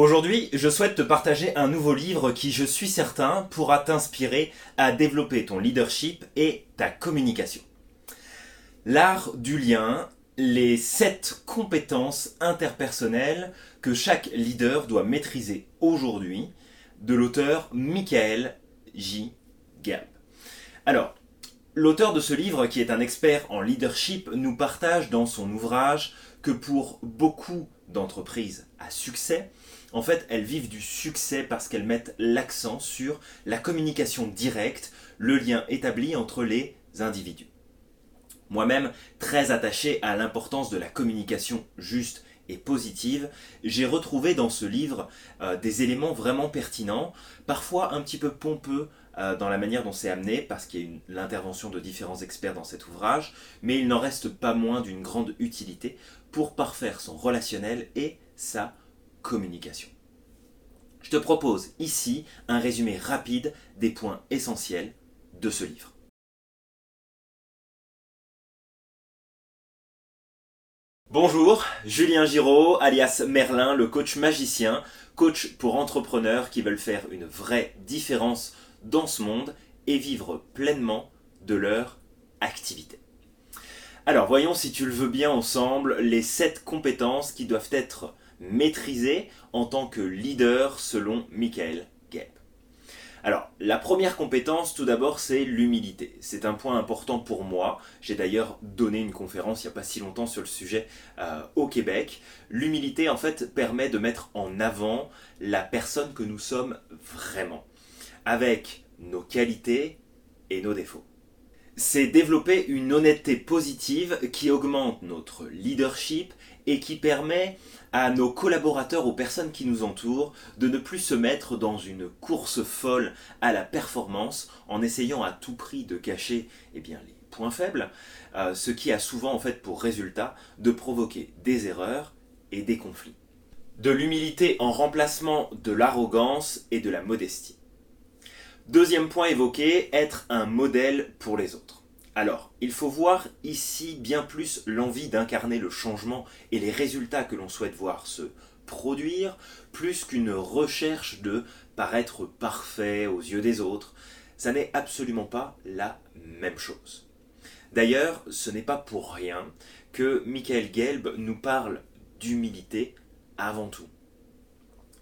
Aujourd'hui, je souhaite te partager un nouveau livre qui, je suis certain, pourra t'inspirer à développer ton leadership et ta communication. L'art du lien, les 7 compétences interpersonnelles que chaque leader doit maîtriser aujourd'hui, de l'auteur Michael J. Gab. Alors, l'auteur de ce livre, qui est un expert en leadership, nous partage dans son ouvrage que pour beaucoup d'entreprises à succès, en fait, elles vivent du succès parce qu'elles mettent l'accent sur la communication directe, le lien établi entre les individus. Moi-même, très attaché à l'importance de la communication juste et positive, j'ai retrouvé dans ce livre euh, des éléments vraiment pertinents, parfois un petit peu pompeux euh, dans la manière dont c'est amené, parce qu'il y a l'intervention de différents experts dans cet ouvrage, mais il n'en reste pas moins d'une grande utilité pour parfaire son relationnel et sa communication. Je te propose ici un résumé rapide des points essentiels de ce livre. Bonjour, Julien Giraud, alias Merlin, le coach magicien, coach pour entrepreneurs qui veulent faire une vraie différence dans ce monde et vivre pleinement de leur activité. Alors voyons si tu le veux bien ensemble les 7 compétences qui doivent être maîtriser en tant que leader selon Michael Gebb. Alors, la première compétence, tout d'abord, c'est l'humilité. C'est un point important pour moi. J'ai d'ailleurs donné une conférence il n'y a pas si longtemps sur le sujet euh, au Québec. L'humilité, en fait, permet de mettre en avant la personne que nous sommes vraiment, avec nos qualités et nos défauts. C'est développer une honnêteté positive qui augmente notre leadership et qui permet à nos collaborateurs, aux personnes qui nous entourent, de ne plus se mettre dans une course folle à la performance en essayant à tout prix de cacher eh les points faibles, euh, ce qui a souvent en fait pour résultat de provoquer des erreurs et des conflits. De l'humilité en remplacement de l'arrogance et de la modestie. Deuxième point évoqué, être un modèle pour les autres. Alors, il faut voir ici bien plus l'envie d'incarner le changement et les résultats que l'on souhaite voir se produire, plus qu'une recherche de paraître parfait aux yeux des autres. Ça n'est absolument pas la même chose. D'ailleurs, ce n'est pas pour rien que Michael Gelb nous parle d'humilité avant tout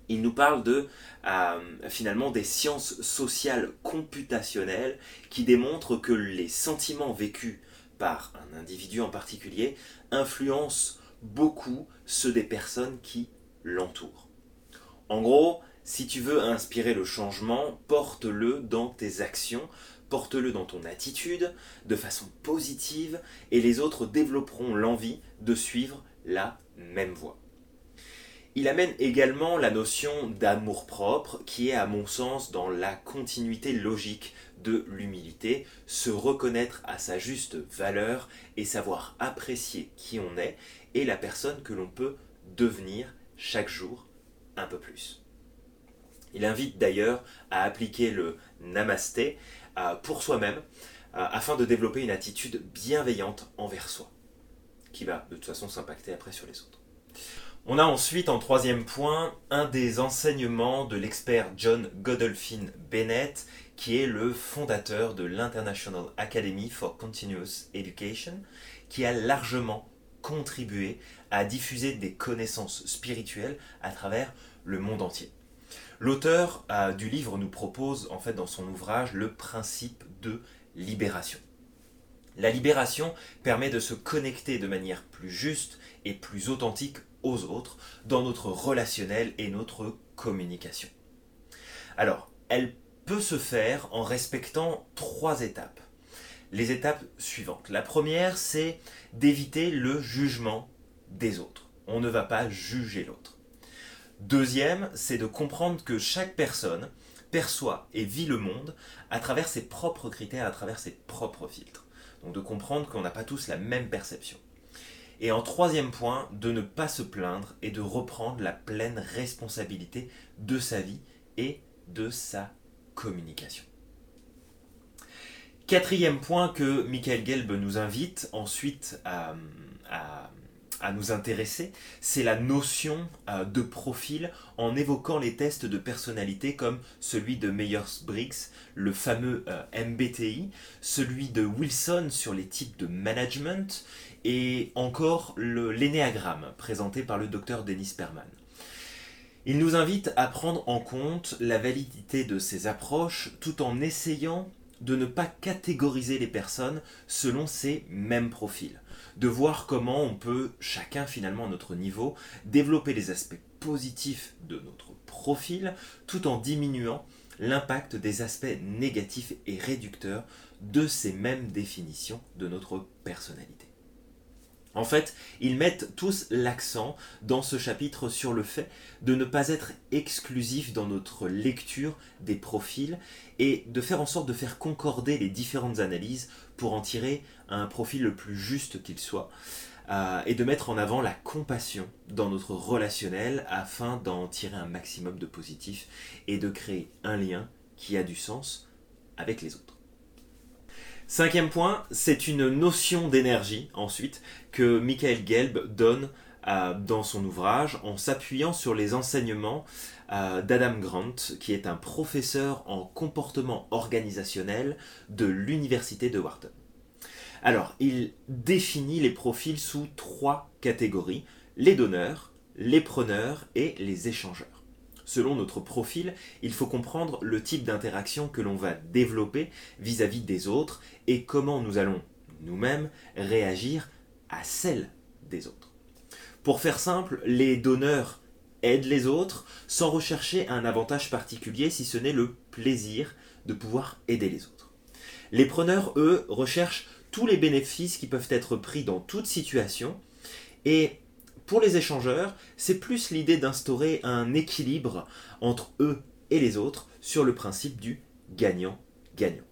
il nous parle de euh, finalement des sciences sociales computationnelles qui démontrent que les sentiments vécus par un individu en particulier influencent beaucoup ceux des personnes qui l'entourent. En gros, si tu veux inspirer le changement, porte-le dans tes actions, porte-le dans ton attitude, de façon positive, et les autres développeront l'envie de suivre la même voie. Il amène également la notion d'amour-propre qui est à mon sens dans la continuité logique de l'humilité, se reconnaître à sa juste valeur et savoir apprécier qui on est et la personne que l'on peut devenir chaque jour un peu plus. Il invite d'ailleurs à appliquer le namasté euh, pour soi-même euh, afin de développer une attitude bienveillante envers soi, qui va de toute façon s'impacter après sur les autres. On a ensuite en troisième point un des enseignements de l'expert John Godolphin Bennett, qui est le fondateur de l'International Academy for Continuous Education, qui a largement contribué à diffuser des connaissances spirituelles à travers le monde entier. L'auteur euh, du livre nous propose en fait dans son ouvrage le principe de libération. La libération permet de se connecter de manière plus juste et plus authentique aux autres dans notre relationnel et notre communication. Alors, elle peut se faire en respectant trois étapes. Les étapes suivantes. La première, c'est d'éviter le jugement des autres. On ne va pas juger l'autre. Deuxième, c'est de comprendre que chaque personne perçoit et vit le monde à travers ses propres critères, à travers ses propres filtres. Donc de comprendre qu'on n'a pas tous la même perception. Et en troisième point, de ne pas se plaindre et de reprendre la pleine responsabilité de sa vie et de sa communication. Quatrième point que Michael Gelb nous invite ensuite à, à nous intéresser, c'est la notion euh, de profil en évoquant les tests de personnalité comme celui de Myers-Briggs, le fameux euh, MBTI, celui de Wilson sur les types de management et encore l'énéagramme présenté par le docteur Denis Perman. Il nous invite à prendre en compte la validité de ces approches tout en essayant de ne pas catégoriser les personnes selon ces mêmes profils de voir comment on peut, chacun finalement à notre niveau, développer les aspects positifs de notre profil tout en diminuant l'impact des aspects négatifs et réducteurs de ces mêmes définitions de notre personnalité. En fait, ils mettent tous l'accent dans ce chapitre sur le fait de ne pas être exclusif dans notre lecture des profils et de faire en sorte de faire concorder les différentes analyses pour en tirer un profil le plus juste qu'il soit, euh, et de mettre en avant la compassion dans notre relationnel afin d'en tirer un maximum de positif et de créer un lien qui a du sens avec les autres. Cinquième point, c'est une notion d'énergie ensuite que Michael Gelb donne euh, dans son ouvrage en s'appuyant sur les enseignements euh, d'Adam Grant, qui est un professeur en comportement organisationnel de l'université de Wharton. Alors, il définit les profils sous trois catégories, les donneurs, les preneurs et les échangeurs. Selon notre profil, il faut comprendre le type d'interaction que l'on va développer vis-à-vis des autres et comment nous allons nous-mêmes réagir à celle des autres. Pour faire simple, les donneurs aident les autres sans rechercher un avantage particulier si ce n'est le plaisir de pouvoir aider les autres. Les preneurs, eux, recherchent tous les bénéfices qui peuvent être pris dans toute situation. Et pour les échangeurs, c'est plus l'idée d'instaurer un équilibre entre eux et les autres sur le principe du gagnant-gagnant.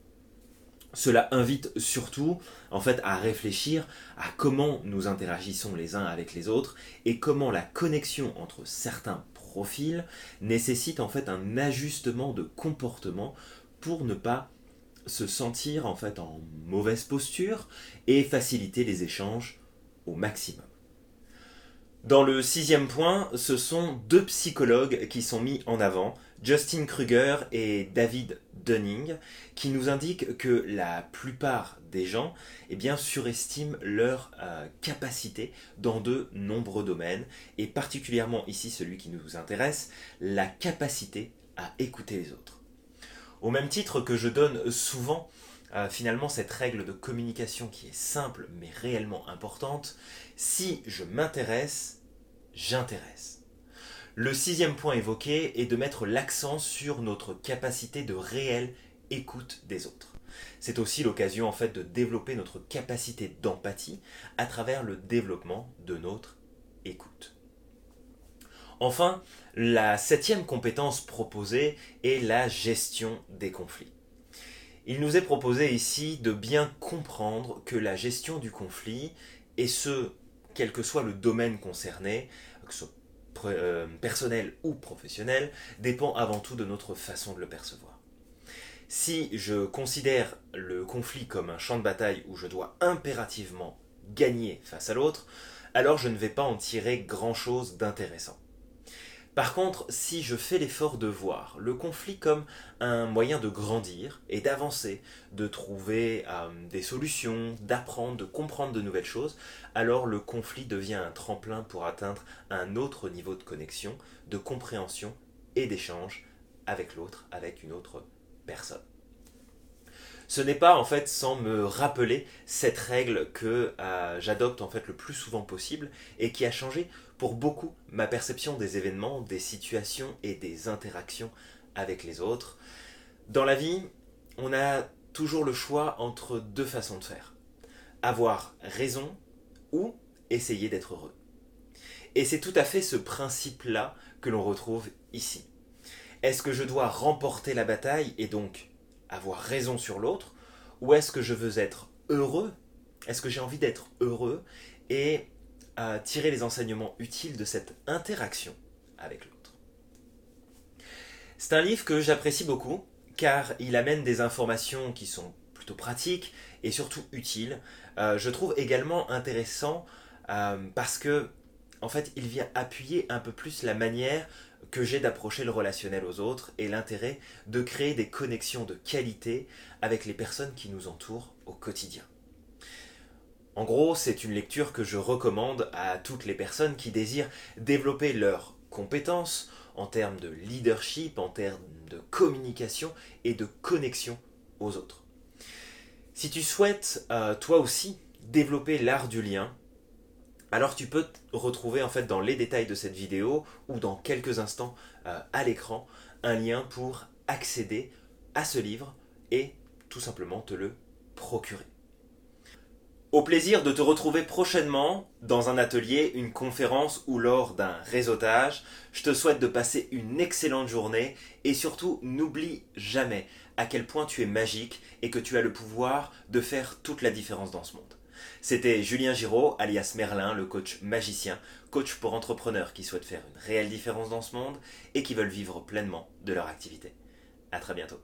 Cela invite surtout en fait à réfléchir à comment nous interagissons les uns avec les autres et comment la connexion entre certains profils nécessite en fait un ajustement de comportement pour ne pas se sentir en fait en mauvaise posture et faciliter les échanges au maximum. Dans le sixième point, ce sont deux psychologues qui sont mis en avant, Justin Kruger et David Dunning, qui nous indiquent que la plupart des gens eh bien, surestiment leur euh, capacité dans de nombreux domaines, et particulièrement ici celui qui nous intéresse, la capacité à écouter les autres. Au même titre que je donne souvent euh, finalement cette règle de communication qui est simple mais réellement importante, si je m'intéresse, j'intéresse. Le sixième point évoqué est de mettre l'accent sur notre capacité de réelle écoute des autres. C'est aussi l'occasion en fait de développer notre capacité d'empathie à travers le développement de notre écoute. Enfin, la septième compétence proposée est la gestion des conflits. Il nous est proposé ici de bien comprendre que la gestion du conflit, et ce, quel que soit le domaine concerné, que ce soit euh, personnel ou professionnel, dépend avant tout de notre façon de le percevoir. Si je considère le conflit comme un champ de bataille où je dois impérativement gagner face à l'autre, alors je ne vais pas en tirer grand-chose d'intéressant. Par contre, si je fais l'effort de voir le conflit comme un moyen de grandir et d'avancer, de trouver euh, des solutions, d'apprendre, de comprendre de nouvelles choses, alors le conflit devient un tremplin pour atteindre un autre niveau de connexion, de compréhension et d'échange avec l'autre, avec une autre personne. Ce n'est pas en fait sans me rappeler cette règle que euh, j'adopte en fait le plus souvent possible et qui a changé pour beaucoup ma perception des événements, des situations et des interactions avec les autres. Dans la vie, on a toujours le choix entre deux façons de faire. Avoir raison ou essayer d'être heureux. Et c'est tout à fait ce principe-là que l'on retrouve ici. Est-ce que je dois remporter la bataille et donc avoir raison sur l'autre Ou est-ce que je veux être heureux? Est-ce que j'ai envie d'être heureux et à tirer les enseignements utiles de cette interaction avec l'autre? C'est un livre que j'apprécie beaucoup car il amène des informations qui sont plutôt pratiques et surtout utiles. Euh, je trouve également intéressant euh, parce que, en fait, il vient appuyer un peu plus la manière que j'ai d'approcher le relationnel aux autres et l'intérêt de créer des connexions de qualité avec les personnes qui nous entourent au quotidien. En gros, c'est une lecture que je recommande à toutes les personnes qui désirent développer leurs compétences en termes de leadership, en termes de communication et de connexion aux autres. Si tu souhaites euh, toi aussi développer l'art du lien, alors tu peux retrouver en fait dans les détails de cette vidéo ou dans quelques instants euh, à l'écran un lien pour accéder à ce livre et tout simplement te le procurer. Au plaisir de te retrouver prochainement dans un atelier, une conférence ou lors d'un réseautage. Je te souhaite de passer une excellente journée et surtout n'oublie jamais à quel point tu es magique et que tu as le pouvoir de faire toute la différence dans ce monde. C'était Julien Giraud, alias Merlin, le coach magicien, coach pour entrepreneurs qui souhaitent faire une réelle différence dans ce monde et qui veulent vivre pleinement de leur activité. À très bientôt.